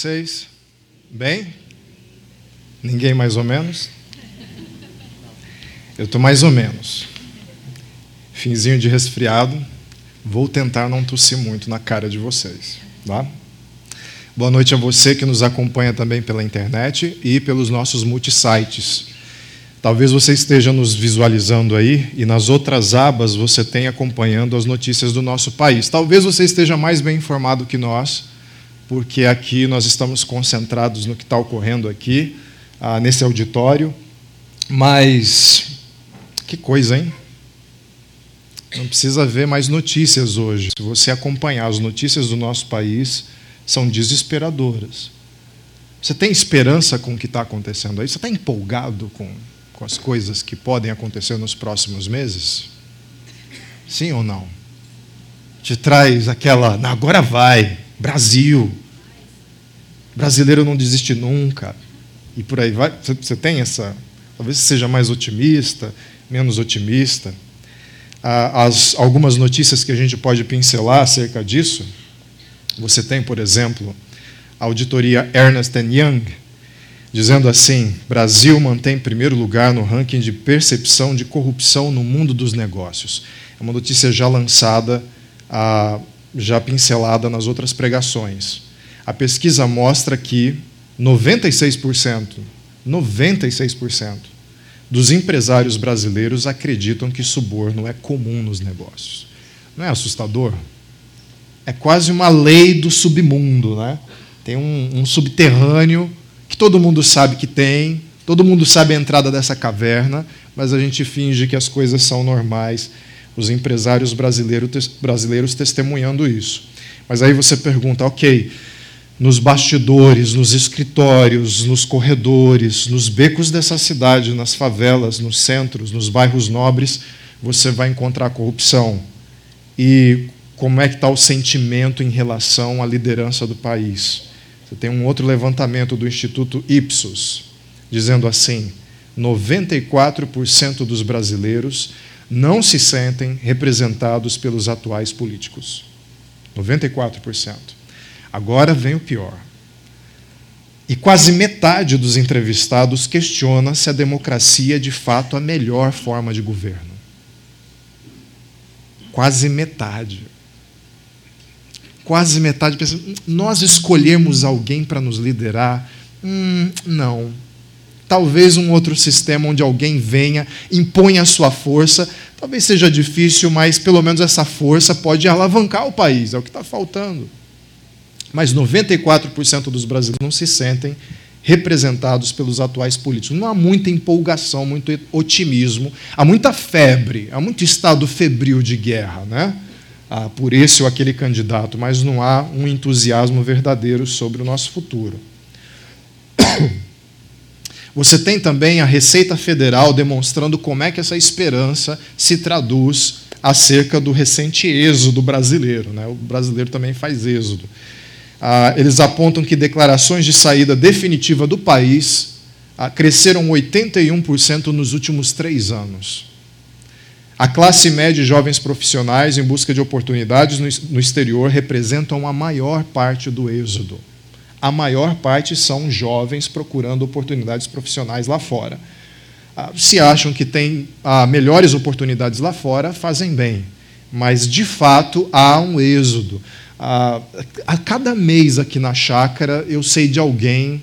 vocês? Bem? Ninguém mais ou menos? Eu estou mais ou menos. Finzinho de resfriado. Vou tentar não tossir muito na cara de vocês. Tá? Boa noite a você que nos acompanha também pela internet e pelos nossos multisites. Talvez você esteja nos visualizando aí e nas outras abas você tenha acompanhando as notícias do nosso país. Talvez você esteja mais bem informado que nós porque aqui nós estamos concentrados no que está ocorrendo aqui, ah, nesse auditório. Mas, que coisa, hein? Não precisa ver mais notícias hoje. Se você acompanhar as notícias do nosso país, são desesperadoras. Você tem esperança com o que está acontecendo aí? Você está empolgado com, com as coisas que podem acontecer nos próximos meses? Sim ou não? Te traz aquela, agora vai, Brasil. Brasileiro não desiste nunca. E por aí vai. Você tem essa. Talvez seja mais otimista, menos otimista. As, algumas notícias que a gente pode pincelar acerca disso. Você tem, por exemplo, a auditoria Ernest Young, dizendo assim: Brasil mantém primeiro lugar no ranking de percepção de corrupção no mundo dos negócios. É uma notícia já lançada já pincelada nas outras pregações. A pesquisa mostra que 96%, 96% dos empresários brasileiros acreditam que suborno é comum nos negócios. Não é assustador? É quase uma lei do submundo, né? Tem um, um subterrâneo que todo mundo sabe que tem, todo mundo sabe a entrada dessa caverna, mas a gente finge que as coisas são normais os empresários brasileiros, brasileiros testemunhando isso. Mas aí você pergunta, ok, nos bastidores, nos escritórios, nos corredores, nos becos dessa cidade, nas favelas, nos centros, nos bairros nobres, você vai encontrar corrupção. E como é que está o sentimento em relação à liderança do país? Você tem um outro levantamento do Instituto Ipsos, dizendo assim: 94% dos brasileiros não se sentem representados pelos atuais políticos. 94%. Agora vem o pior. E quase metade dos entrevistados questiona se a democracia é de fato a melhor forma de governo. Quase metade. Quase metade pensa, nós escolhemos alguém para nos liderar? Hum, não talvez um outro sistema onde alguém venha, imponha a sua força. Talvez seja difícil, mas pelo menos essa força pode alavancar o país, é o que está faltando. Mas 94% dos brasileiros não se sentem representados pelos atuais políticos. Não há muita empolgação, muito otimismo, há muita febre, há muito estado febril de guerra, né? Ah, por esse ou aquele candidato, mas não há um entusiasmo verdadeiro sobre o nosso futuro. Você tem também a Receita Federal demonstrando como é que essa esperança se traduz acerca do recente êxodo brasileiro. Né? O brasileiro também faz êxodo. Ah, eles apontam que declarações de saída definitiva do país ah, cresceram 81% nos últimos três anos. A classe média e jovens profissionais em busca de oportunidades no exterior representam a maior parte do êxodo a maior parte são jovens procurando oportunidades profissionais lá fora. Ah, se acham que têm melhores oportunidades lá fora, fazem bem. Mas, de fato, há um êxodo. Ah, a cada mês aqui na chácara, eu sei de alguém,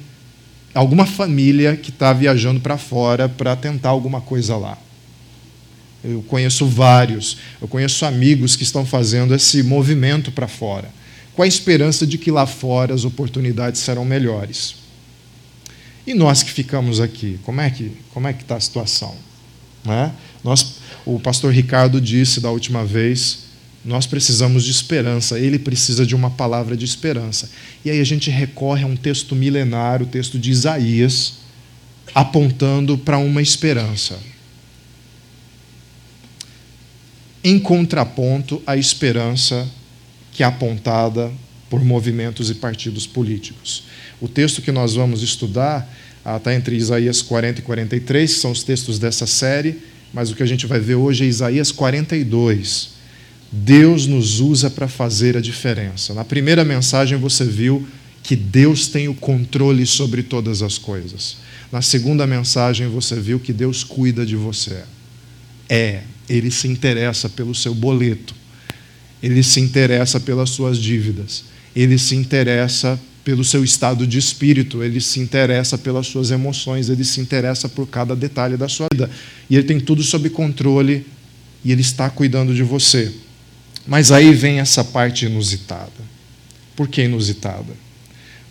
alguma família que está viajando para fora para tentar alguma coisa lá. Eu conheço vários, eu conheço amigos que estão fazendo esse movimento para fora com a esperança de que lá fora as oportunidades serão melhores. E nós que ficamos aqui, como é que como é que está a situação? É? Nós, o pastor Ricardo disse da última vez, nós precisamos de esperança. Ele precisa de uma palavra de esperança. E aí a gente recorre a um texto milenário, o texto de Isaías, apontando para uma esperança. Em contraponto à esperança que é apontada por movimentos e partidos políticos. O texto que nós vamos estudar está entre Isaías 40 e 43, que são os textos dessa série, mas o que a gente vai ver hoje é Isaías 42. Deus nos usa para fazer a diferença. Na primeira mensagem você viu que Deus tem o controle sobre todas as coisas. Na segunda mensagem você viu que Deus cuida de você. É, ele se interessa pelo seu boleto. Ele se interessa pelas suas dívidas. Ele se interessa pelo seu estado de espírito, ele se interessa pelas suas emoções, ele se interessa por cada detalhe da sua vida. E ele tem tudo sob controle e ele está cuidando de você. Mas aí vem essa parte inusitada. Por que inusitada?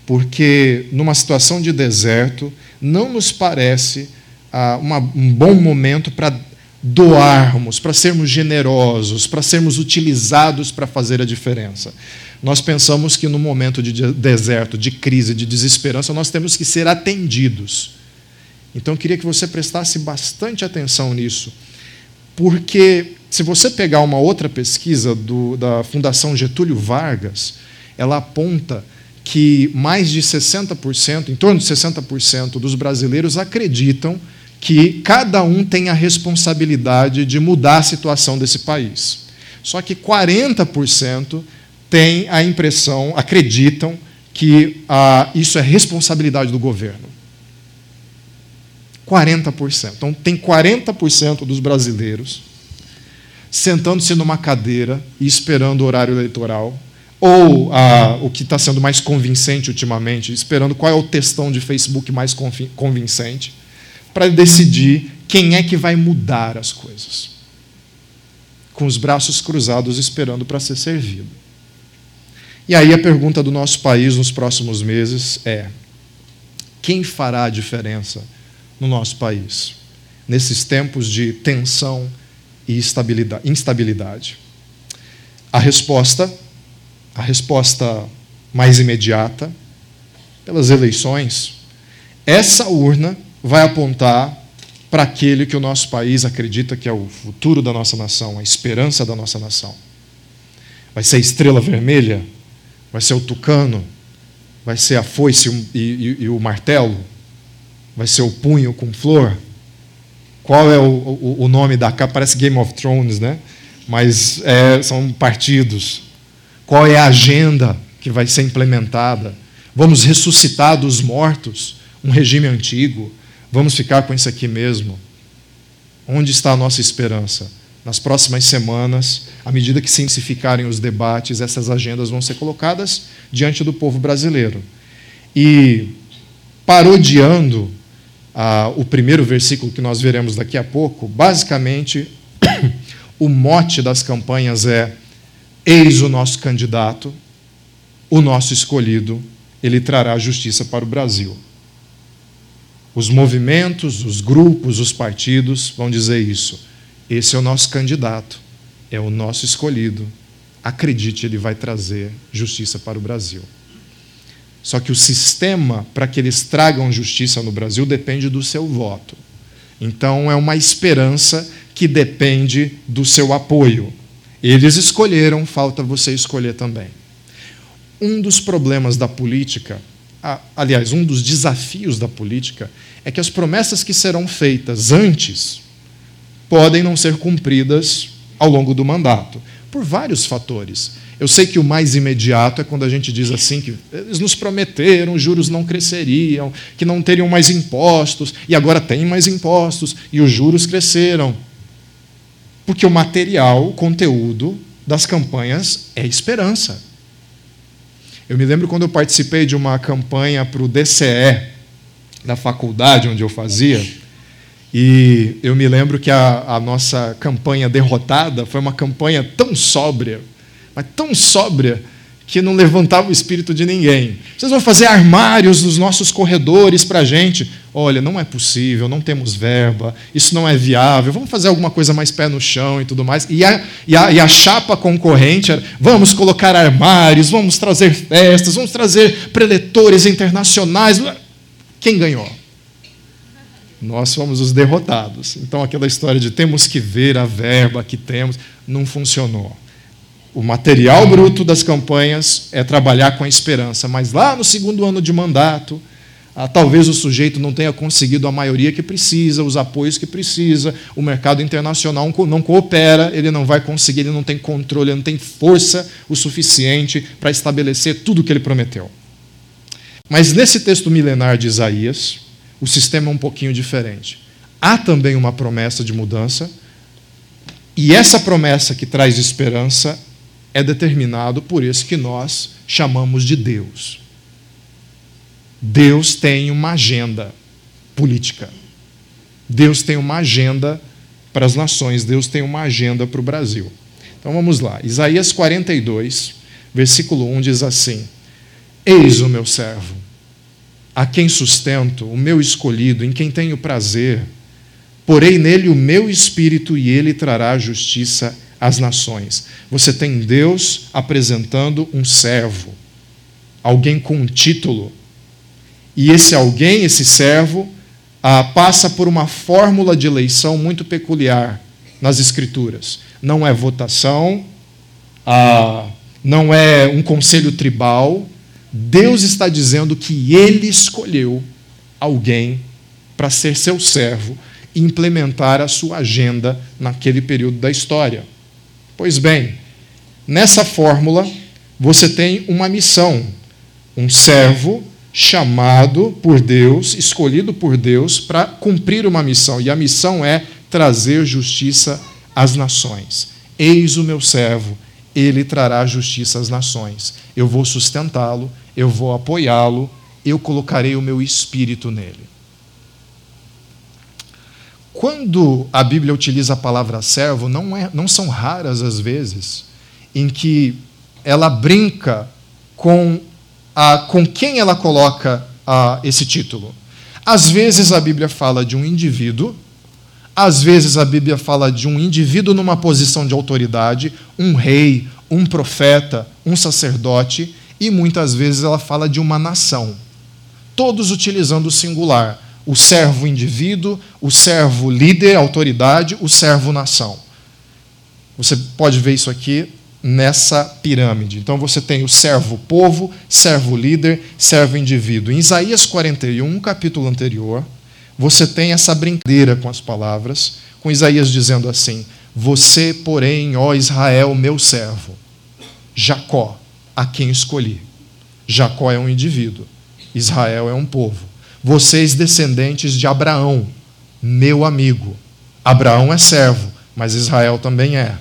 Porque numa situação de deserto, não nos parece ah, uma, um bom momento para doarmos, para sermos generosos, para sermos utilizados para fazer a diferença. Nós pensamos que no momento de deserto, de crise, de desesperança, nós temos que ser atendidos. Então eu queria que você prestasse bastante atenção nisso, porque se você pegar uma outra pesquisa do, da Fundação Getúlio Vargas, ela aponta que mais de 60%, em torno de 60% dos brasileiros acreditam que cada um tem a responsabilidade de mudar a situação desse país. Só que 40% têm a impressão, acreditam que ah, isso é responsabilidade do governo. 40%. Então, tem 40% dos brasileiros sentando-se numa cadeira e esperando o horário eleitoral, ou o que está sendo mais convincente ultimamente, esperando qual é o textão de Facebook mais convincente, para decidir quem é que vai mudar as coisas. Com os braços cruzados, esperando para ser servido. E aí a pergunta do nosso país nos próximos meses é: quem fará a diferença no nosso país, nesses tempos de tensão e instabilidade? A resposta, a resposta mais imediata, pelas eleições, essa urna vai apontar para aquele que o nosso país acredita que é o futuro da nossa nação, a esperança da nossa nação. Vai ser a estrela vermelha Vai ser o tucano? Vai ser a foice e, e, e o martelo? Vai ser o punho com flor? Qual é o, o, o nome da capa? Parece Game of Thrones, né? Mas é, são partidos. Qual é a agenda que vai ser implementada? Vamos ressuscitar dos mortos um regime antigo? Vamos ficar com isso aqui mesmo? Onde está a nossa esperança? nas próximas semanas, à medida que se intensificarem os debates, essas agendas vão ser colocadas diante do povo brasileiro. E, parodiando ah, o primeiro versículo que nós veremos daqui a pouco, basicamente, o mote das campanhas é: Eis o nosso candidato, o nosso escolhido, ele trará justiça para o Brasil. Os movimentos, os grupos, os partidos vão dizer isso. Esse é o nosso candidato, é o nosso escolhido. Acredite, ele vai trazer justiça para o Brasil. Só que o sistema para que eles tragam justiça no Brasil depende do seu voto. Então é uma esperança que depende do seu apoio. Eles escolheram, falta você escolher também. Um dos problemas da política, aliás, um dos desafios da política, é que as promessas que serão feitas antes podem não ser cumpridas ao longo do mandato, por vários fatores. Eu sei que o mais imediato é quando a gente diz assim que eles nos prometeram, juros não cresceriam, que não teriam mais impostos, e agora tem mais impostos, e os juros cresceram. Porque o material, o conteúdo das campanhas é esperança. Eu me lembro quando eu participei de uma campanha para o DCE, da faculdade onde eu fazia, e eu me lembro que a, a, nossa campanha derrotada foi uma campanha tão sóbria, mas tão sóbria, que não levantava o espírito de ninguém. Vocês vão fazer armários nos nossos corredores para a gente? Olha, não é possível, não temos verba, isso não é viável, vamos fazer alguma coisa mais pé no chão e tudo mais. E a, e a, e a chapa concorrente era: vamos colocar armários, vamos trazer festas, vamos trazer preletores internacionais. Quem ganhou? nós fomos os derrotados. Então, aquela história de temos que ver a verba que temos, não funcionou. O material bruto das campanhas é trabalhar com a esperança, mas lá no segundo ano de mandato, ah, talvez o sujeito não tenha conseguido a maioria que precisa, os apoios que precisa, o mercado internacional não coopera, ele não vai conseguir, ele não tem controle, ele não tem força o suficiente para estabelecer tudo o que ele prometeu. Mas nesse texto milenar de Isaías, o sistema é um pouquinho diferente. Há também uma promessa de mudança, e essa promessa que traz esperança é determinado por isso que nós chamamos de Deus. Deus tem uma agenda política. Deus tem uma agenda para as nações, Deus tem uma agenda para o Brasil. Então vamos lá. Isaías 42, versículo 1 diz assim: Eis o meu servo, a quem sustento, o meu escolhido, em quem tenho prazer. Porei nele o meu espírito e ele trará justiça às nações. Você tem Deus apresentando um servo, alguém com um título. E esse alguém, esse servo, ah, passa por uma fórmula de eleição muito peculiar nas Escrituras. Não é votação, ah, não é um conselho tribal. Deus está dizendo que Ele escolheu alguém para ser seu servo e implementar a sua agenda naquele período da história. Pois bem, nessa fórmula você tem uma missão, um servo chamado por Deus, escolhido por Deus para cumprir uma missão, e a missão é trazer justiça às nações. Eis o meu servo, ele trará justiça às nações. Eu vou sustentá-lo, eu vou apoiá-lo, eu colocarei o meu espírito nele. Quando a Bíblia utiliza a palavra servo, não, é, não são raras as vezes em que ela brinca com ah, com quem ela coloca ah, esse título. Às vezes a Bíblia fala de um indivíduo, às vezes a Bíblia fala de um indivíduo numa posição de autoridade, um rei, um profeta, um sacerdote, e muitas vezes ela fala de uma nação. Todos utilizando o singular: o servo indivíduo, o servo líder, autoridade, o servo nação. Você pode ver isso aqui nessa pirâmide. Então você tem o servo povo, servo líder, servo indivíduo. Em Isaías 41, capítulo anterior, você tem essa brincadeira com as palavras, com Isaías dizendo assim: Você, porém, ó Israel, meu servo, Jacó, a quem escolhi. Jacó é um indivíduo, Israel é um povo. Vocês, descendentes de Abraão, meu amigo. Abraão é servo, mas Israel também é.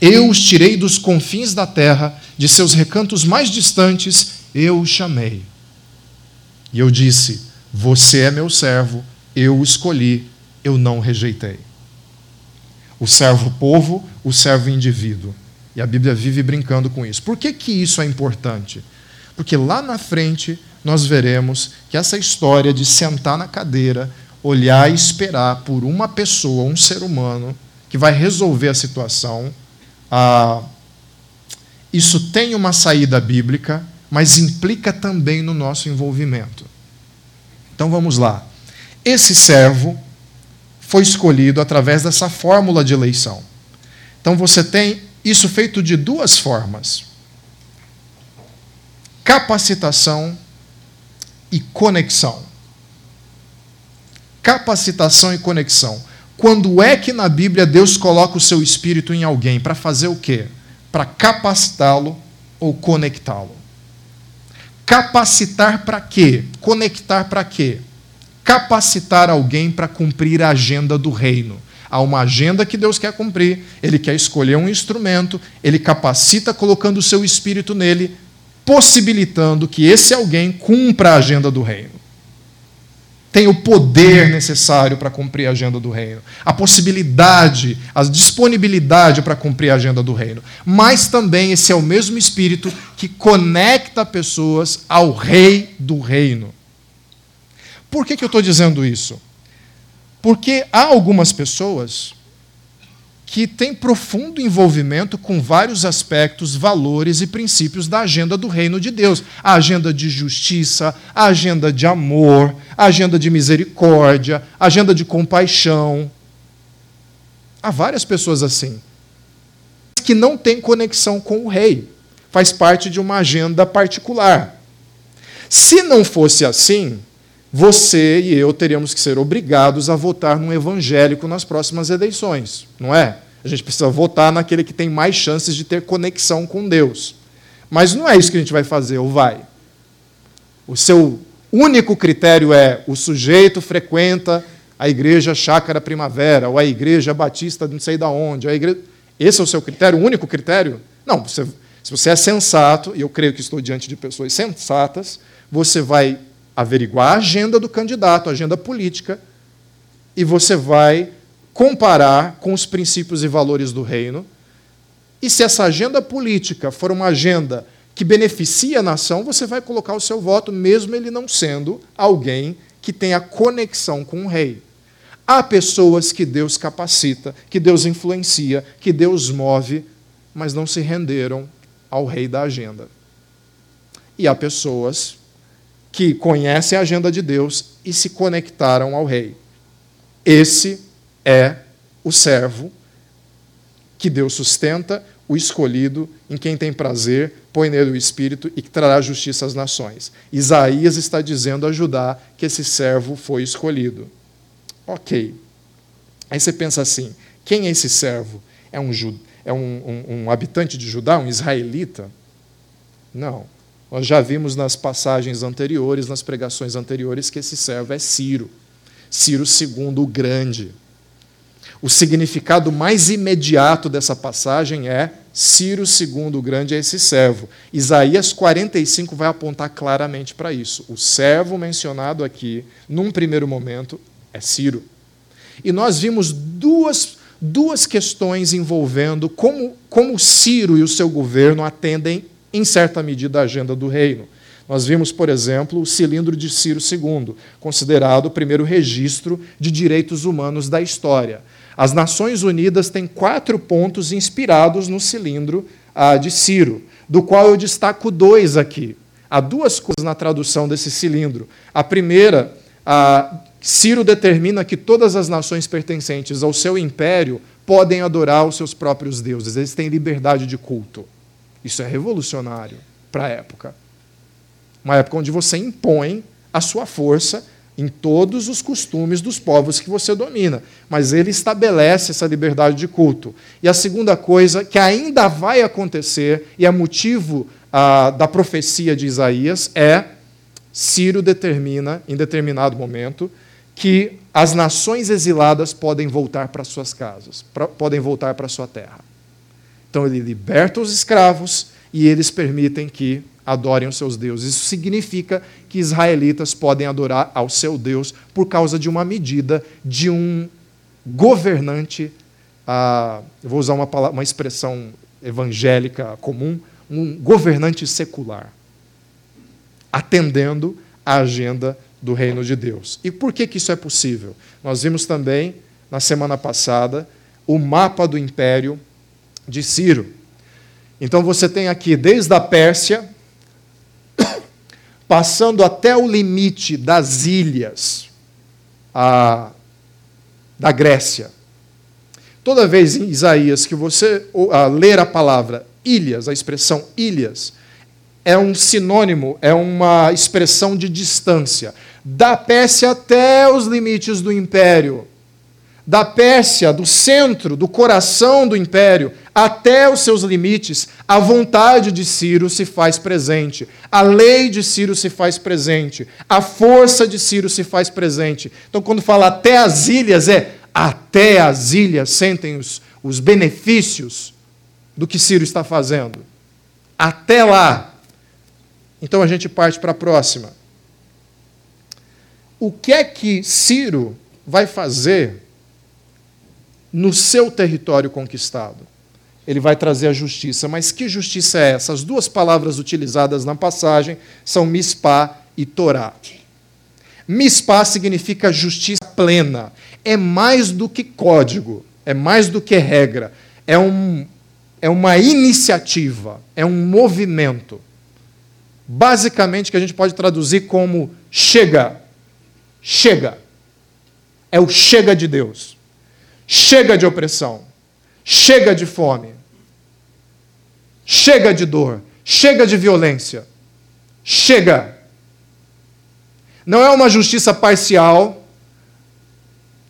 Eu os tirei dos confins da terra, de seus recantos mais distantes, eu os chamei. E eu disse: Você é meu servo, eu o escolhi, eu não rejeitei. O servo povo, o servo indivíduo. E a Bíblia vive brincando com isso. Por que, que isso é importante? Porque lá na frente nós veremos que essa história de sentar na cadeira, olhar e esperar por uma pessoa, um ser humano, que vai resolver a situação, ah, isso tem uma saída bíblica, mas implica também no nosso envolvimento. Então vamos lá. Esse servo foi escolhido através dessa fórmula de eleição. Então você tem isso feito de duas formas: capacitação e conexão. Capacitação e conexão. Quando é que na Bíblia Deus coloca o seu espírito em alguém? Para fazer o quê? Para capacitá-lo ou conectá-lo. Capacitar para quê? Conectar para quê? Capacitar alguém para cumprir a agenda do reino. Há uma agenda que Deus quer cumprir, ele quer escolher um instrumento, ele capacita colocando o seu espírito nele, possibilitando que esse alguém cumpra a agenda do reino tem o poder necessário para cumprir a agenda do reino, a possibilidade, a disponibilidade para cumprir a agenda do reino. Mas também esse é o mesmo espírito que conecta pessoas ao rei do reino. Por que, que eu estou dizendo isso? Porque há algumas pessoas que tem profundo envolvimento com vários aspectos, valores e princípios da agenda do reino de Deus. A agenda de justiça, a agenda de amor, a agenda de misericórdia, a agenda de compaixão. Há várias pessoas assim, que não têm conexão com o rei. Faz parte de uma agenda particular. Se não fosse assim, você e eu teríamos que ser obrigados a votar num evangélico nas próximas eleições, não é? A gente precisa votar naquele que tem mais chances de ter conexão com Deus. Mas não é isso que a gente vai fazer, ou vai? o seu único critério é o sujeito frequenta a igreja Chácara Primavera, ou a igreja Batista não sei da onde, a igreja... esse é o seu critério, o único critério? Não, você, se você é sensato, e eu creio que estou diante de pessoas sensatas, você vai averiguar a agenda do candidato, a agenda política, e você vai comparar com os princípios e valores do reino. E se essa agenda política for uma agenda que beneficia a nação, você vai colocar o seu voto, mesmo ele não sendo alguém que tenha conexão com o rei. Há pessoas que Deus capacita, que Deus influencia, que Deus move, mas não se renderam ao rei da agenda. E há pessoas que conhecem a agenda de Deus e se conectaram ao rei. Esse é o servo que Deus sustenta, o escolhido, em quem tem prazer, põe nele o espírito e que trará justiça às nações. Isaías está dizendo a Judá que esse servo foi escolhido. Ok. Aí você pensa assim: quem é esse servo? É um, é um, um, um habitante de Judá, um israelita? Não. Nós já vimos nas passagens anteriores, nas pregações anteriores, que esse servo é Ciro. Ciro II o Grande. O significado mais imediato dessa passagem é Ciro II o Grande é esse servo. Isaías 45 vai apontar claramente para isso. O servo mencionado aqui, num primeiro momento, é Ciro. E nós vimos duas, duas questões envolvendo como, como Ciro e o seu governo atendem, em certa medida, a agenda do reino. Nós vimos, por exemplo, o cilindro de Ciro II, considerado o primeiro registro de direitos humanos da história. As Nações Unidas têm quatro pontos inspirados no cilindro ah, de Ciro, do qual eu destaco dois aqui. Há duas coisas na tradução desse cilindro. A primeira, ah, Ciro determina que todas as nações pertencentes ao seu império podem adorar os seus próprios deuses, eles têm liberdade de culto. Isso é revolucionário para a época. Uma época onde você impõe a sua força em todos os costumes dos povos que você domina. Mas ele estabelece essa liberdade de culto. E a segunda coisa, que ainda vai acontecer, e é motivo ah, da profecia de Isaías, é Ciro determina, em determinado momento, que as nações exiladas podem voltar para suas casas, pra, podem voltar para sua terra. Então ele liberta os escravos e eles permitem que adorem os seus deuses. Isso significa que israelitas podem adorar ao seu Deus por causa de uma medida de um governante, ah, vou usar uma, palavra, uma expressão evangélica comum, um governante secular, atendendo à agenda do reino de Deus. E por que, que isso é possível? Nós vimos também, na semana passada, o mapa do império de Ciro. Então você tem aqui, desde a Pérsia, passando até o limite das ilhas a, da Grécia. Toda vez em Isaías que você a, ler a palavra ilhas, a expressão ilhas, é um sinônimo, é uma expressão de distância. Da Pérsia até os limites do império da Pérsia, do centro, do coração do império, até os seus limites, a vontade de Ciro se faz presente, a lei de Ciro se faz presente, a força de Ciro se faz presente. Então, quando fala até as ilhas, é até as ilhas sentem os, os benefícios do que Ciro está fazendo. Até lá. Então a gente parte para a próxima. O que é que Ciro vai fazer no seu território conquistado. Ele vai trazer a justiça. Mas que justiça é essa? As duas palavras utilizadas na passagem são mispá e torá. Mispá significa justiça plena. É mais do que código, é mais do que regra. É, um, é uma iniciativa, é um movimento. Basicamente, que a gente pode traduzir como chega. Chega. É o chega de Deus. Chega de opressão. Chega de fome. Chega de dor. Chega de violência. Chega. Não é uma justiça parcial.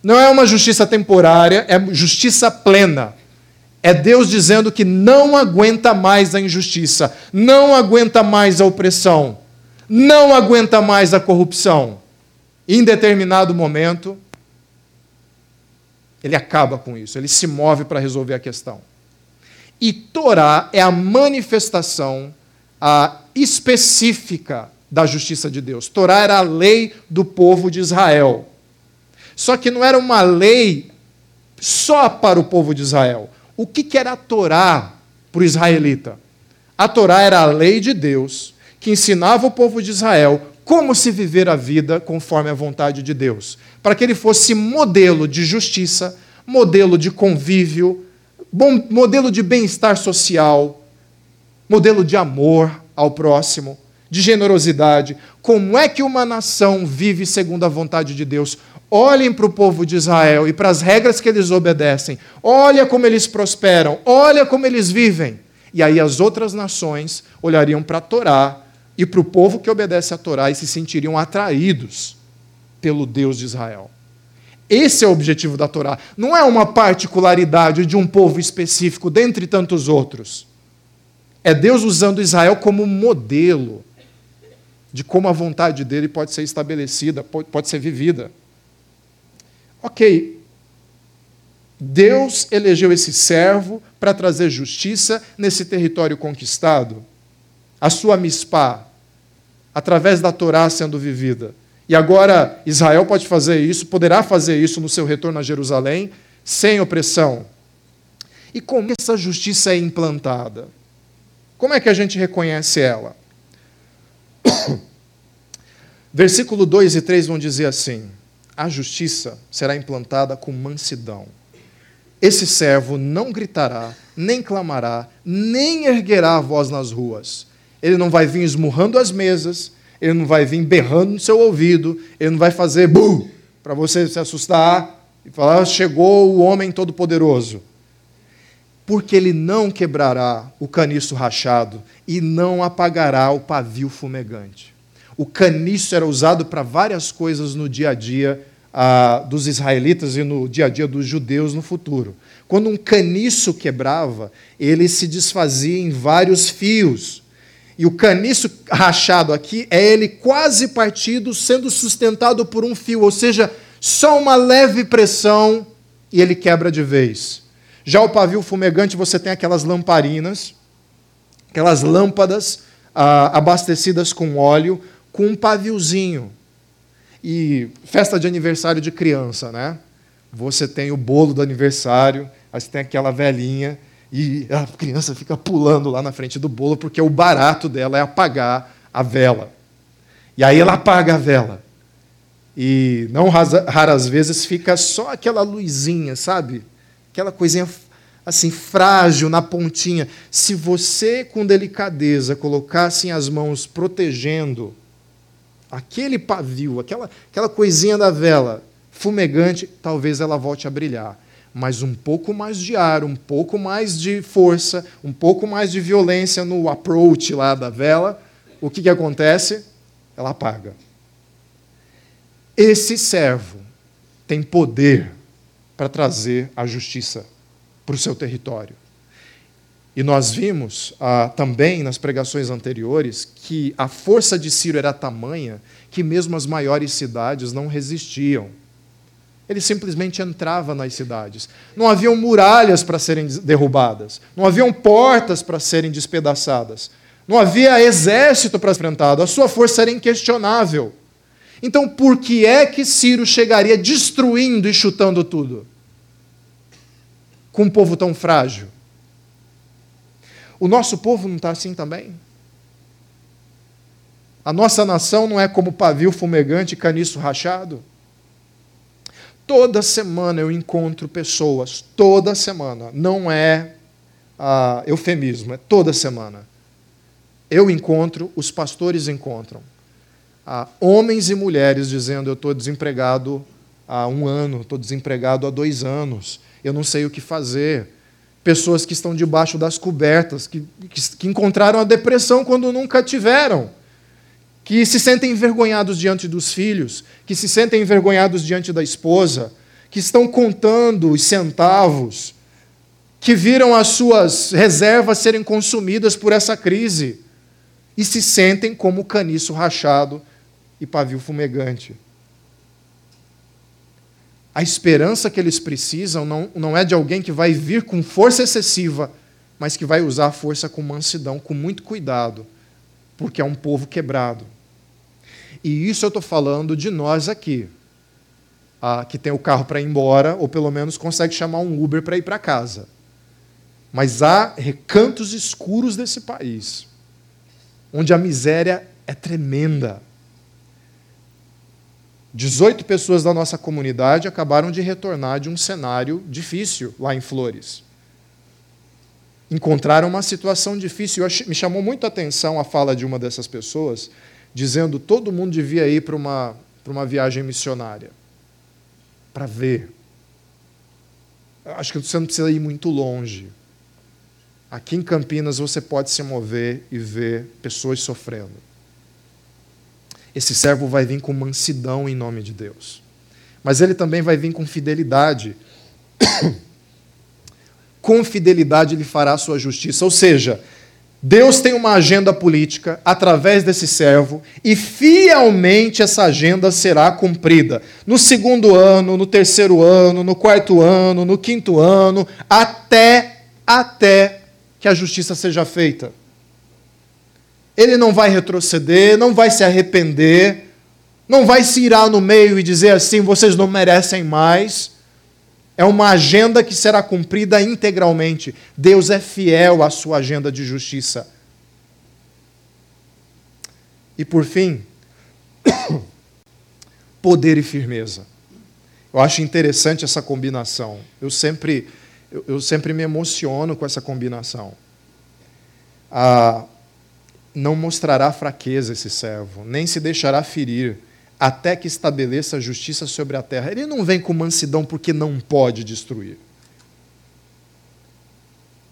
Não é uma justiça temporária. É justiça plena. É Deus dizendo que não aguenta mais a injustiça. Não aguenta mais a opressão. não aguenta mais a corrupção. Em determinado momento, ele acaba com isso, ele se move para resolver a questão. E Torá é a manifestação a, específica da justiça de Deus. Torá era a lei do povo de Israel. Só que não era uma lei só para o povo de Israel. O que, que era a Torá para o israelita? A Torá era a lei de Deus que ensinava o povo de Israel como se viver a vida conforme a vontade de Deus, para que ele fosse modelo de justiça, modelo de convívio, bom, modelo de bem-estar social, modelo de amor ao próximo, de generosidade. Como é que uma nação vive segundo a vontade de Deus? Olhem para o povo de Israel e para as regras que eles obedecem. Olha como eles prosperam. Olha como eles vivem. E aí as outras nações olhariam para a Torá e para o povo que obedece à Torá e se sentiriam atraídos pelo Deus de Israel. Esse é o objetivo da Torá. Não é uma particularidade de um povo específico, dentre tantos outros. É Deus usando Israel como modelo de como a vontade dele pode ser estabelecida, pode ser vivida. Ok. Deus elegeu esse servo para trazer justiça nesse território conquistado. A sua mispá, através da Torá sendo vivida. E agora Israel pode fazer isso, poderá fazer isso no seu retorno a Jerusalém, sem opressão. E como essa justiça é implantada? Como é que a gente reconhece ela? Versículo 2 e 3 vão dizer assim: A justiça será implantada com mansidão. Esse servo não gritará, nem clamará, nem erguerá a voz nas ruas. Ele não vai vir esmurrando as mesas, ele não vai vir berrando no seu ouvido, ele não vai fazer bu para você se assustar e falar: chegou o homem todo-poderoso. Porque ele não quebrará o caniço rachado e não apagará o pavio fumegante. O caniço era usado para várias coisas no dia a dia ah, dos israelitas e no dia a dia dos judeus no futuro. Quando um caniço quebrava, ele se desfazia em vários fios. E o caniço rachado aqui é ele quase partido, sendo sustentado por um fio, ou seja, só uma leve pressão e ele quebra de vez. Já o pavio fumegante, você tem aquelas lamparinas, aquelas lâmpadas ah, abastecidas com óleo, com um paviozinho. E festa de aniversário de criança, né? Você tem o bolo do aniversário, aí você tem aquela velhinha e a criança fica pulando lá na frente do bolo, porque o barato dela é apagar a vela. E aí ela apaga a vela. E não raras vezes fica só aquela luzinha, sabe? Aquela coisinha assim frágil na pontinha. Se você com delicadeza colocasse as mãos protegendo aquele pavio, aquela, aquela coisinha da vela fumegante, talvez ela volte a brilhar mas um pouco mais de ar, um pouco mais de força, um pouco mais de violência no approach lá da vela, o que, que acontece? Ela apaga. Esse servo tem poder para trazer a justiça para o seu território. E nós vimos ah, também nas pregações anteriores que a força de Ciro era tamanha que mesmo as maiores cidades não resistiam ele simplesmente entrava nas cidades. Não haviam muralhas para serem derrubadas, não haviam portas para serem despedaçadas, não havia exército para ser enfrentado, a sua força era inquestionável. Então, por que é que Ciro chegaria destruindo e chutando tudo? Com um povo tão frágil? O nosso povo não está assim também? A nossa nação não é como pavio fumegante e caniço rachado? Toda semana eu encontro pessoas, toda semana, não é ah, eufemismo, é toda semana. Eu encontro, os pastores encontram. Ah, homens e mulheres dizendo: Eu estou desempregado há um ano, estou desempregado há dois anos, eu não sei o que fazer. Pessoas que estão debaixo das cobertas, que, que, que encontraram a depressão quando nunca tiveram que se sentem envergonhados diante dos filhos, que se sentem envergonhados diante da esposa, que estão contando os centavos, que viram as suas reservas serem consumidas por essa crise. e se sentem como caniço rachado e pavio fumegante. A esperança que eles precisam não, não é de alguém que vai vir com força excessiva, mas que vai usar a força com mansidão, com muito cuidado, porque é um povo quebrado. E isso eu estou falando de nós aqui, ah, que tem o carro para ir embora, ou pelo menos consegue chamar um Uber para ir para casa. Mas há recantos escuros desse país, onde a miséria é tremenda. 18 pessoas da nossa comunidade acabaram de retornar de um cenário difícil lá em Flores. Encontraram uma situação difícil. Me chamou muito a atenção a fala de uma dessas pessoas, dizendo todo mundo devia ir para uma, para uma viagem missionária para ver. Acho que você não precisa ir muito longe. Aqui em Campinas você pode se mover e ver pessoas sofrendo. Esse servo vai vir com mansidão em nome de Deus. Mas ele também vai vir com fidelidade. com fidelidade ele fará a sua justiça. Ou seja, Deus tem uma agenda política através desse servo e fielmente essa agenda será cumprida. No segundo ano, no terceiro ano, no quarto ano, no quinto ano, até até que a justiça seja feita. Ele não vai retroceder, não vai se arrepender, não vai se irar no meio e dizer assim: vocês não merecem mais. É uma agenda que será cumprida integralmente. Deus é fiel à sua agenda de justiça. E por fim, poder e firmeza. Eu acho interessante essa combinação. Eu sempre, eu, eu sempre me emociono com essa combinação. Ah, não mostrará fraqueza esse servo, nem se deixará ferir até que estabeleça a justiça sobre a terra. Ele não vem com mansidão porque não pode destruir.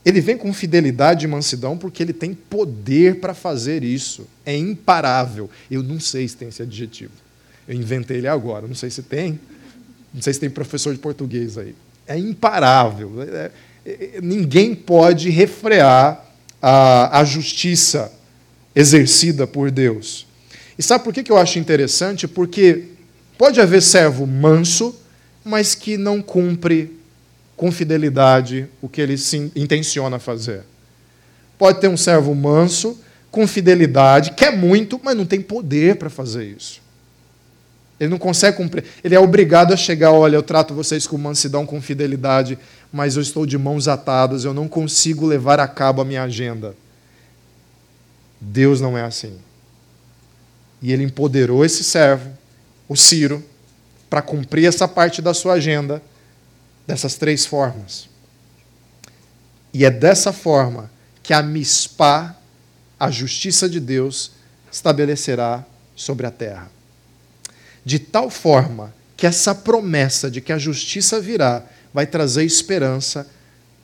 Ele vem com fidelidade e mansidão porque ele tem poder para fazer isso. É imparável. Eu não sei se tem esse adjetivo. Eu inventei ele agora. Não sei se tem. Não sei se tem professor de português aí. É imparável. É, é, ninguém pode refrear a, a justiça exercida por Deus. E sabe por que eu acho interessante? Porque pode haver servo manso, mas que não cumpre com fidelidade o que ele se intenciona fazer. Pode ter um servo manso, com fidelidade, quer muito, mas não tem poder para fazer isso. Ele não consegue cumprir. Ele é obrigado a chegar, olha, eu trato vocês com mansidão, com fidelidade, mas eu estou de mãos atadas, eu não consigo levar a cabo a minha agenda. Deus não é assim. E ele empoderou esse servo, o Ciro, para cumprir essa parte da sua agenda dessas três formas. E é dessa forma que a mispá, a justiça de Deus, estabelecerá sobre a terra. De tal forma que essa promessa de que a justiça virá vai trazer esperança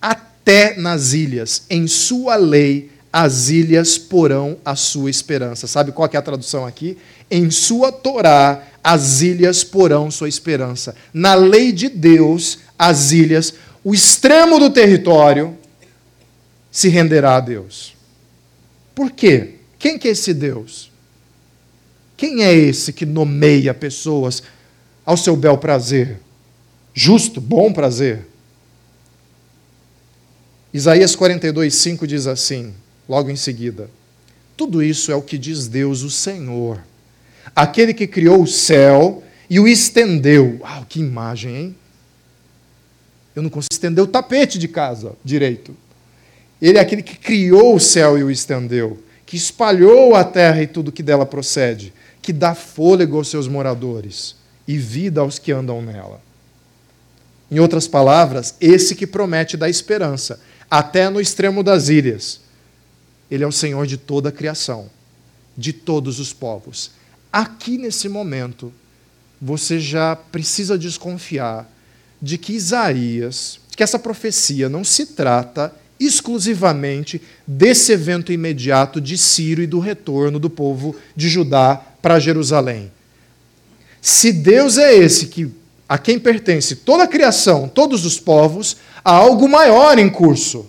até nas ilhas, em sua lei as ilhas porão a sua esperança. Sabe qual é a tradução aqui? Em sua Torá, as ilhas porão sua esperança. Na lei de Deus, as ilhas, o extremo do território, se renderá a Deus. Por quê? Quem que é esse Deus? Quem é esse que nomeia pessoas ao seu bel prazer? Justo, bom prazer. Isaías 42, 5 diz assim: logo em seguida. Tudo isso é o que diz Deus, o Senhor, aquele que criou o céu e o estendeu. Uau, que imagem, hein? Eu não consigo estender o tapete de casa direito. Ele é aquele que criou o céu e o estendeu, que espalhou a terra e tudo que dela procede, que dá fôlego aos seus moradores e vida aos que andam nela. Em outras palavras, esse que promete dar esperança, até no extremo das ilhas ele é o Senhor de toda a criação, de todos os povos. Aqui nesse momento, você já precisa desconfiar de que Isaías, que essa profecia não se trata exclusivamente desse evento imediato de Ciro e do retorno do povo de Judá para Jerusalém. Se Deus é esse que a quem pertence toda a criação, todos os povos, há algo maior em curso.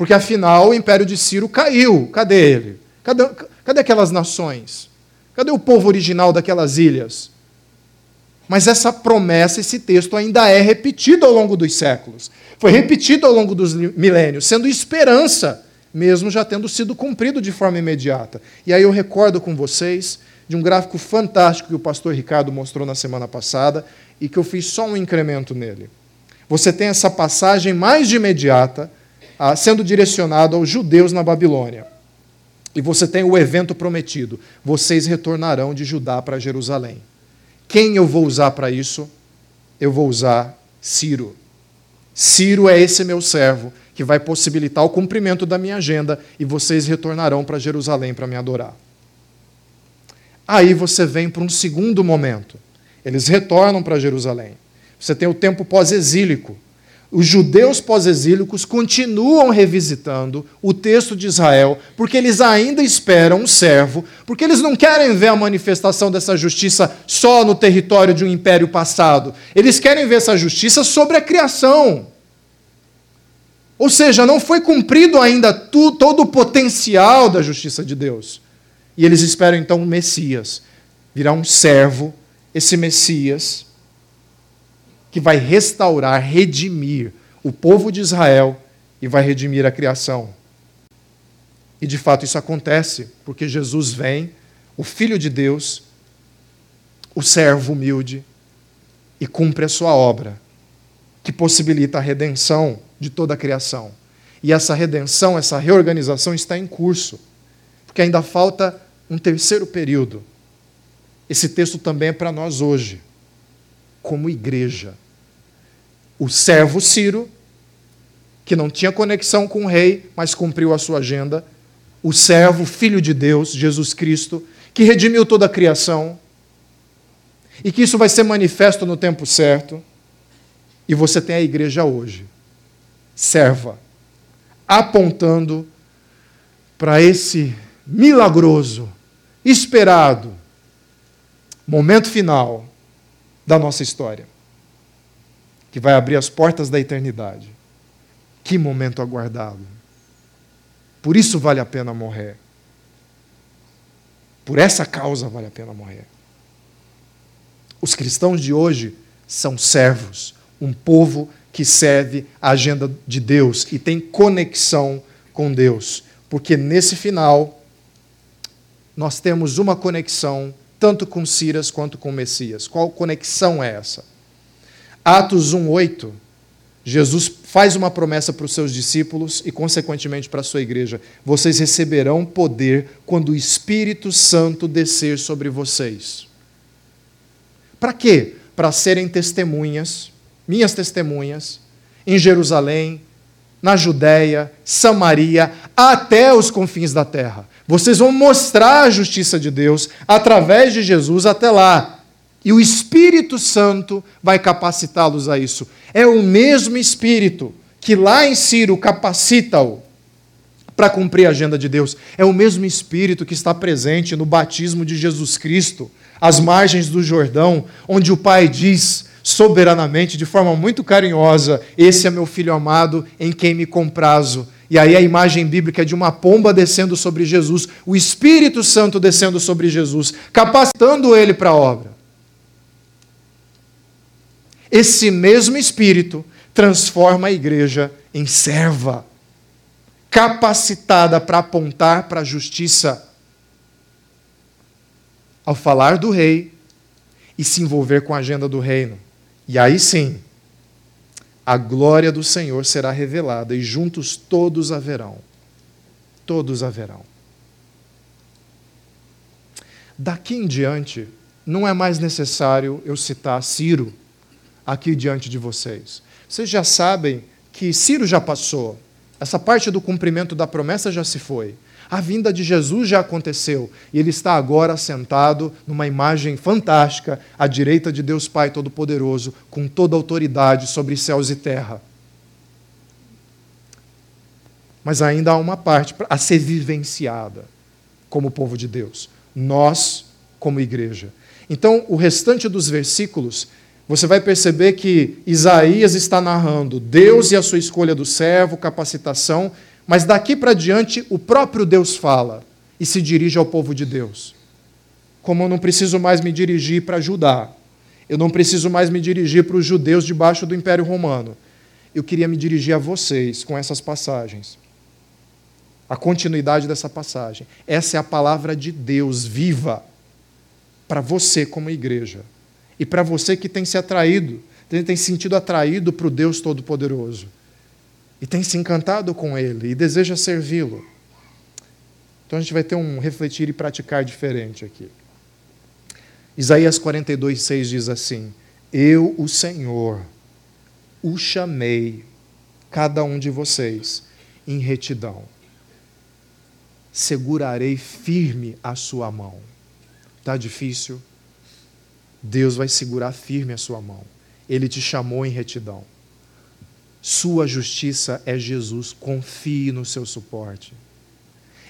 Porque afinal o império de Ciro caiu. Cadê ele? Cadê, Cadê aquelas nações? Cadê o povo original daquelas ilhas? Mas essa promessa, esse texto ainda é repetido ao longo dos séculos. Foi repetido ao longo dos milênios, sendo esperança, mesmo já tendo sido cumprido de forma imediata. E aí eu recordo com vocês de um gráfico fantástico que o pastor Ricardo mostrou na semana passada e que eu fiz só um incremento nele. Você tem essa passagem mais de imediata sendo direcionado aos judeus na Babilônia. E você tem o evento prometido: vocês retornarão de Judá para Jerusalém. Quem eu vou usar para isso? Eu vou usar Ciro. Ciro é esse meu servo que vai possibilitar o cumprimento da minha agenda e vocês retornarão para Jerusalém para me adorar. Aí você vem para um segundo momento. Eles retornam para Jerusalém. Você tem o tempo pós-exílico os judeus pós-exílicos continuam revisitando o texto de Israel, porque eles ainda esperam um servo, porque eles não querem ver a manifestação dessa justiça só no território de um império passado. Eles querem ver essa justiça sobre a criação. Ou seja, não foi cumprido ainda tu, todo o potencial da justiça de Deus. E eles esperam então um Messias. Virá um servo, esse Messias que vai restaurar, redimir o povo de Israel e vai redimir a criação. E de fato isso acontece, porque Jesus vem, o Filho de Deus, o servo humilde, e cumpre a sua obra, que possibilita a redenção de toda a criação. E essa redenção, essa reorganização está em curso, porque ainda falta um terceiro período. Esse texto também é para nós hoje como igreja. O servo Ciro, que não tinha conexão com o rei, mas cumpriu a sua agenda. O servo, filho de Deus, Jesus Cristo, que redimiu toda a criação. E que isso vai ser manifesto no tempo certo. E você tem a igreja hoje, serva, apontando para esse milagroso, esperado momento final da nossa história, que vai abrir as portas da eternidade. Que momento aguardado. Por isso vale a pena morrer. Por essa causa vale a pena morrer. Os cristãos de hoje são servos, um povo que serve a agenda de Deus e tem conexão com Deus, porque nesse final nós temos uma conexão tanto com Siras quanto com Messias. Qual conexão é essa? Atos 1:8, Jesus faz uma promessa para os seus discípulos e consequentemente para a sua igreja: vocês receberão poder quando o Espírito Santo descer sobre vocês. Para quê? Para serem testemunhas, minhas testemunhas, em Jerusalém, na Judéia, Samaria, até os confins da terra. Vocês vão mostrar a justiça de Deus através de Jesus até lá. E o Espírito Santo vai capacitá-los a isso. É o mesmo Espírito que lá em Ciro capacita-o para cumprir a agenda de Deus. É o mesmo Espírito que está presente no batismo de Jesus Cristo, às margens do Jordão, onde o Pai diz: soberanamente, de forma muito carinhosa: Esse é meu filho amado, em quem me comprazo. E aí a imagem bíblica é de uma pomba descendo sobre Jesus, o Espírito Santo descendo sobre Jesus, capacitando ele para a obra. Esse mesmo Espírito transforma a igreja em serva, capacitada para apontar para a justiça. Ao falar do rei e se envolver com a agenda do reino. E aí sim, a glória do Senhor será revelada e juntos todos haverão. Todos haverão. Daqui em diante, não é mais necessário eu citar Ciro aqui diante de vocês. Vocês já sabem que Ciro já passou, essa parte do cumprimento da promessa já se foi. A vinda de Jesus já aconteceu e ele está agora sentado numa imagem fantástica à direita de Deus Pai Todo-Poderoso, com toda autoridade sobre céus e terra. Mas ainda há uma parte a ser vivenciada como povo de Deus. Nós, como igreja. Então, o restante dos versículos, você vai perceber que Isaías está narrando Deus e a sua escolha do servo, capacitação, mas daqui para diante, o próprio Deus fala. e se dirige ao povo de Deus. Como eu não preciso mais me dirigir para Judá, eu não preciso mais me dirigir para os judeus debaixo do Império Romano. Eu queria me dirigir a vocês com essas passagens. A continuidade dessa passagem. Essa é a palavra de Deus viva para você como igreja. E para você que tem se atraído, tem, sentido atraído para o Deus Todo-Poderoso. E tem se encantado com Ele e deseja servi-lo. Então a gente vai ter um refletir e praticar diferente aqui. Isaías 42, 6 diz assim: Eu, o Senhor, o chamei, cada um de vocês, em retidão. Segurarei firme a sua mão. Está difícil? Deus vai segurar firme a sua mão. Ele te chamou em retidão. Sua justiça é Jesus. Confie no seu suporte.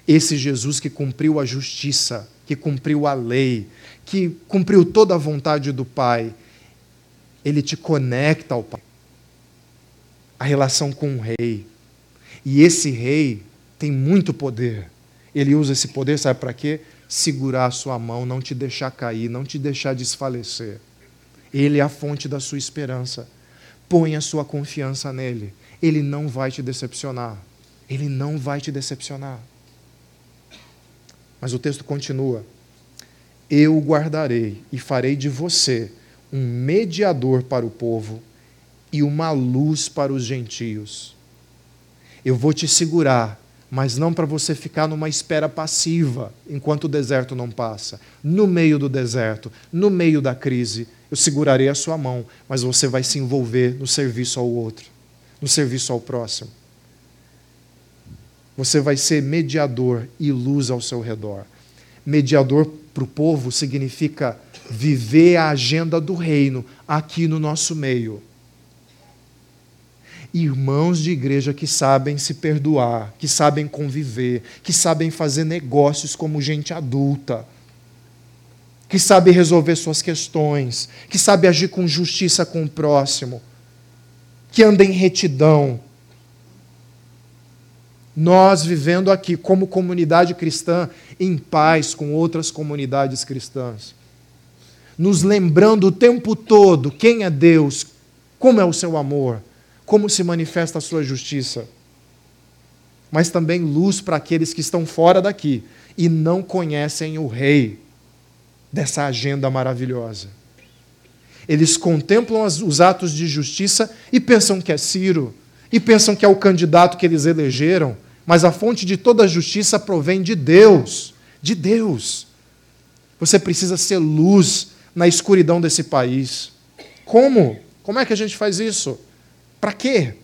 Esse Jesus que cumpriu a justiça, que cumpriu a lei, que cumpriu toda a vontade do Pai, ele te conecta ao Pai. A relação com o rei. E esse rei tem muito poder. Ele usa esse poder, sabe para quê? Segurar a sua mão, não te deixar cair, não te deixar desfalecer. Ele é a fonte da sua esperança. Põe a sua confiança nele. Ele não vai te decepcionar. Ele não vai te decepcionar. Mas o texto continua: Eu guardarei e farei de você um mediador para o povo e uma luz para os gentios. Eu vou te segurar, mas não para você ficar numa espera passiva enquanto o deserto não passa. No meio do deserto, no meio da crise, eu segurarei a sua mão, mas você vai se envolver no serviço ao outro, no serviço ao próximo. Você vai ser mediador e luz ao seu redor. Mediador para o povo significa viver a agenda do reino aqui no nosso meio. Irmãos de igreja que sabem se perdoar, que sabem conviver, que sabem fazer negócios como gente adulta, que sabe resolver suas questões, que sabe agir com justiça com o próximo, que anda em retidão, nós vivendo aqui como comunidade cristã em paz com outras comunidades cristãs. Nos lembrando o tempo todo quem é Deus, como é o seu amor, como se manifesta a sua justiça. Mas também luz para aqueles que estão fora daqui e não conhecem o Rei dessa agenda maravilhosa. Eles contemplam os atos de justiça e pensam que é Ciro, e pensam que é o candidato que eles elegeram, mas a fonte de toda a justiça provém de Deus. De Deus. Você precisa ser luz na escuridão desse país. Como? Como é que a gente faz isso? Para quê?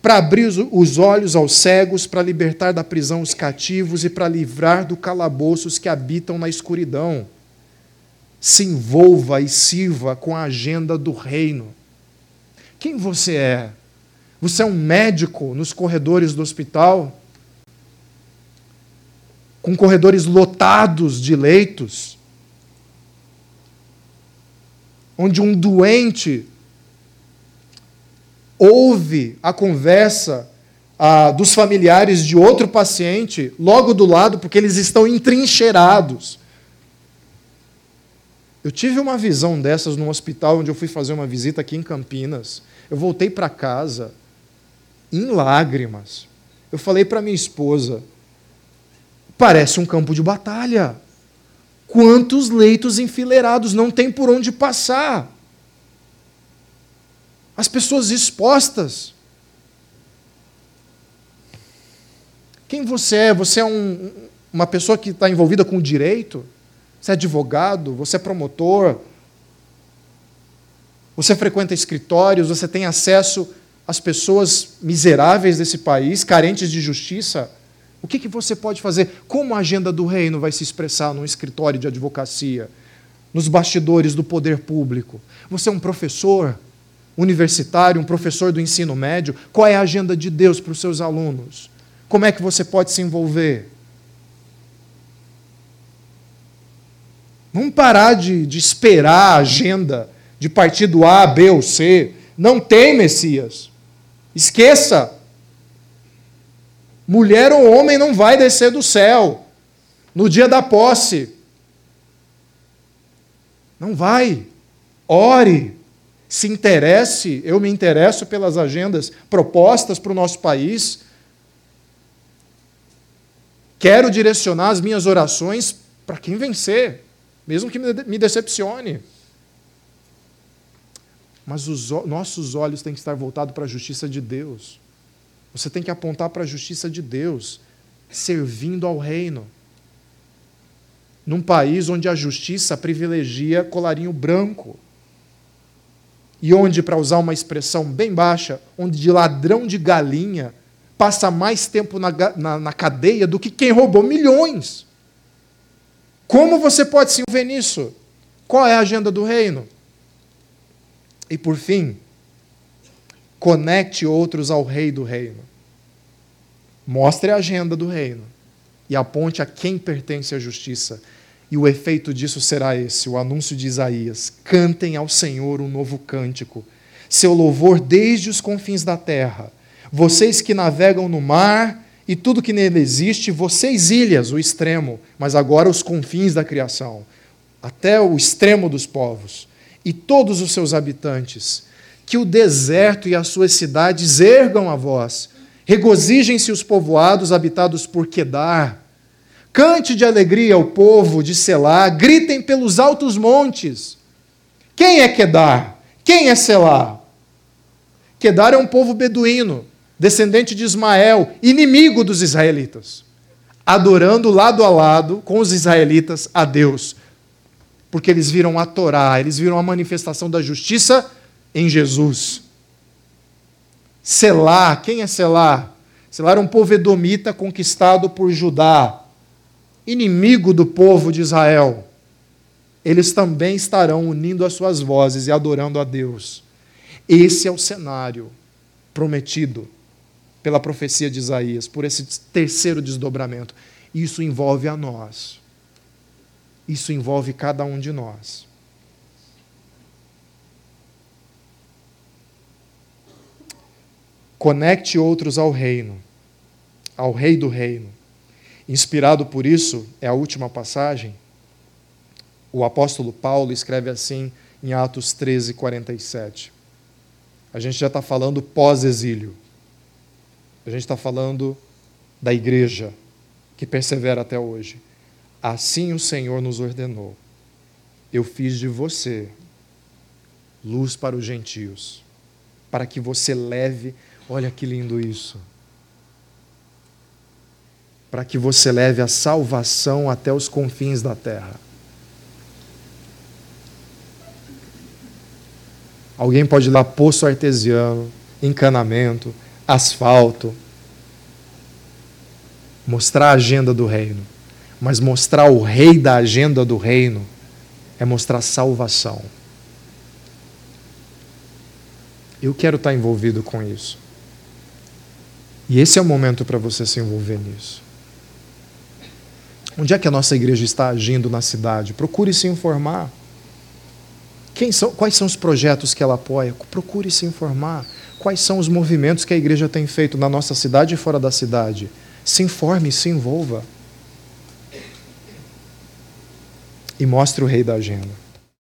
Para abrir os olhos aos cegos, para libertar da prisão os cativos e para livrar do calabouço os que habitam na escuridão. Se envolva e sirva com a agenda do reino. Quem você é? Você é um médico nos corredores do hospital, com corredores lotados de leitos, onde um doente ouve a conversa ah, dos familiares de outro paciente logo do lado, porque eles estão entrincheirados. Eu tive uma visão dessas no hospital onde eu fui fazer uma visita aqui em Campinas. Eu voltei para casa em lágrimas. Eu falei para minha esposa: parece um campo de batalha. Quantos leitos enfileirados, não tem por onde passar. As pessoas expostas. Quem você é? Você é um, uma pessoa que está envolvida com o direito? Você é advogado? Você é promotor? Você frequenta escritórios? Você tem acesso as pessoas miseráveis desse país, carentes de justiça, o que, que você pode fazer? Como a agenda do reino vai se expressar num escritório de advocacia, nos bastidores do poder público? Você é um professor universitário, um professor do ensino médio? Qual é a agenda de Deus para os seus alunos? Como é que você pode se envolver? Vamos parar de, de esperar a agenda de partido A, B ou C. Não tem Messias. Esqueça. Mulher ou homem não vai descer do céu. no dia da posse. Não vai. Ore. Se interesse, eu me interesso pelas agendas propostas para o nosso país. Quero direcionar as minhas orações para quem vencer, mesmo que me decepcione. Mas os nossos olhos têm que estar voltados para a justiça de Deus. Você tem que apontar para a justiça de Deus, servindo ao reino. Num país onde a justiça privilegia colarinho branco. E onde, para usar uma expressão bem baixa, onde de ladrão de galinha passa mais tempo na, na, na cadeia do que quem roubou milhões. Como você pode se envolver nisso? Qual é a agenda do reino? E por fim, conecte outros ao rei do reino. Mostre a agenda do reino e aponte a quem pertence a justiça. E o efeito disso será esse: o anúncio de Isaías. Cantem ao Senhor um novo cântico, seu louvor desde os confins da terra. Vocês que navegam no mar e tudo que nele existe, vocês, ilhas, o extremo, mas agora os confins da criação, até o extremo dos povos e todos os seus habitantes, que o deserto e as suas cidades ergam a voz, regozijem-se os povoados habitados por Quedar, cante de alegria o povo de Selá, gritem pelos altos montes. Quem é Quedar? Quem é Selá? Quedar é um povo beduíno, descendente de Ismael, inimigo dos israelitas, adorando lado a lado com os israelitas a Deus, porque eles viram a Torá, eles viram a manifestação da justiça em Jesus. Selá, quem é Selá? Selá era um povo edomita conquistado por Judá, inimigo do povo de Israel. Eles também estarão unindo as suas vozes e adorando a Deus. Esse é o cenário prometido pela profecia de Isaías, por esse terceiro desdobramento. Isso envolve a nós. Isso envolve cada um de nós. Conecte outros ao reino, ao rei do reino. Inspirado por isso, é a última passagem. O apóstolo Paulo escreve assim em Atos 13, 47. A gente já está falando pós-exílio. A gente está falando da igreja que persevera até hoje. Assim o Senhor nos ordenou: Eu fiz de você luz para os gentios, para que você leve, olha que lindo isso, para que você leve a salvação até os confins da terra. Alguém pode ir lá poço artesiano, encanamento, asfalto, mostrar a agenda do reino. Mas mostrar o rei da agenda do reino é mostrar salvação. Eu quero estar envolvido com isso. E esse é o momento para você se envolver nisso. Onde é que a nossa igreja está agindo na cidade? Procure se informar. São, quais são os projetos que ela apoia? Procure se informar. Quais são os movimentos que a igreja tem feito na nossa cidade e fora da cidade? Se informe, se envolva. e mostre o rei da agenda.